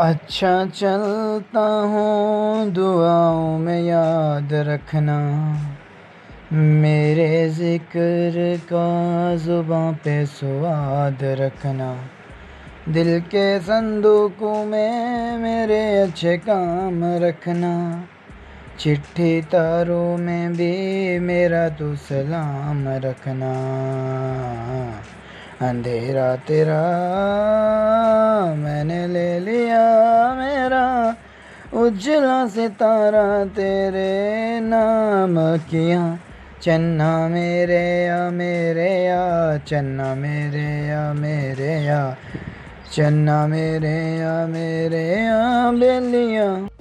अच्छा चलता हूँ, दुआओं में याद रखना। मेरे ज़िक्र का ज़ुबां पे स्वाद रखना। दिल के संदूकों में मेरे अच्छे काम रखना। चिट्ठी तारों में भी मेरा तो सलाम रखना। अंधेरा तेरा, मैंने उजला सितारा तेरे नाम किया। चन्ना मेरे या मेरे या, चन्ना मेरे या मेरे या, चन्ना मेरे या मेरे या, बेलिया।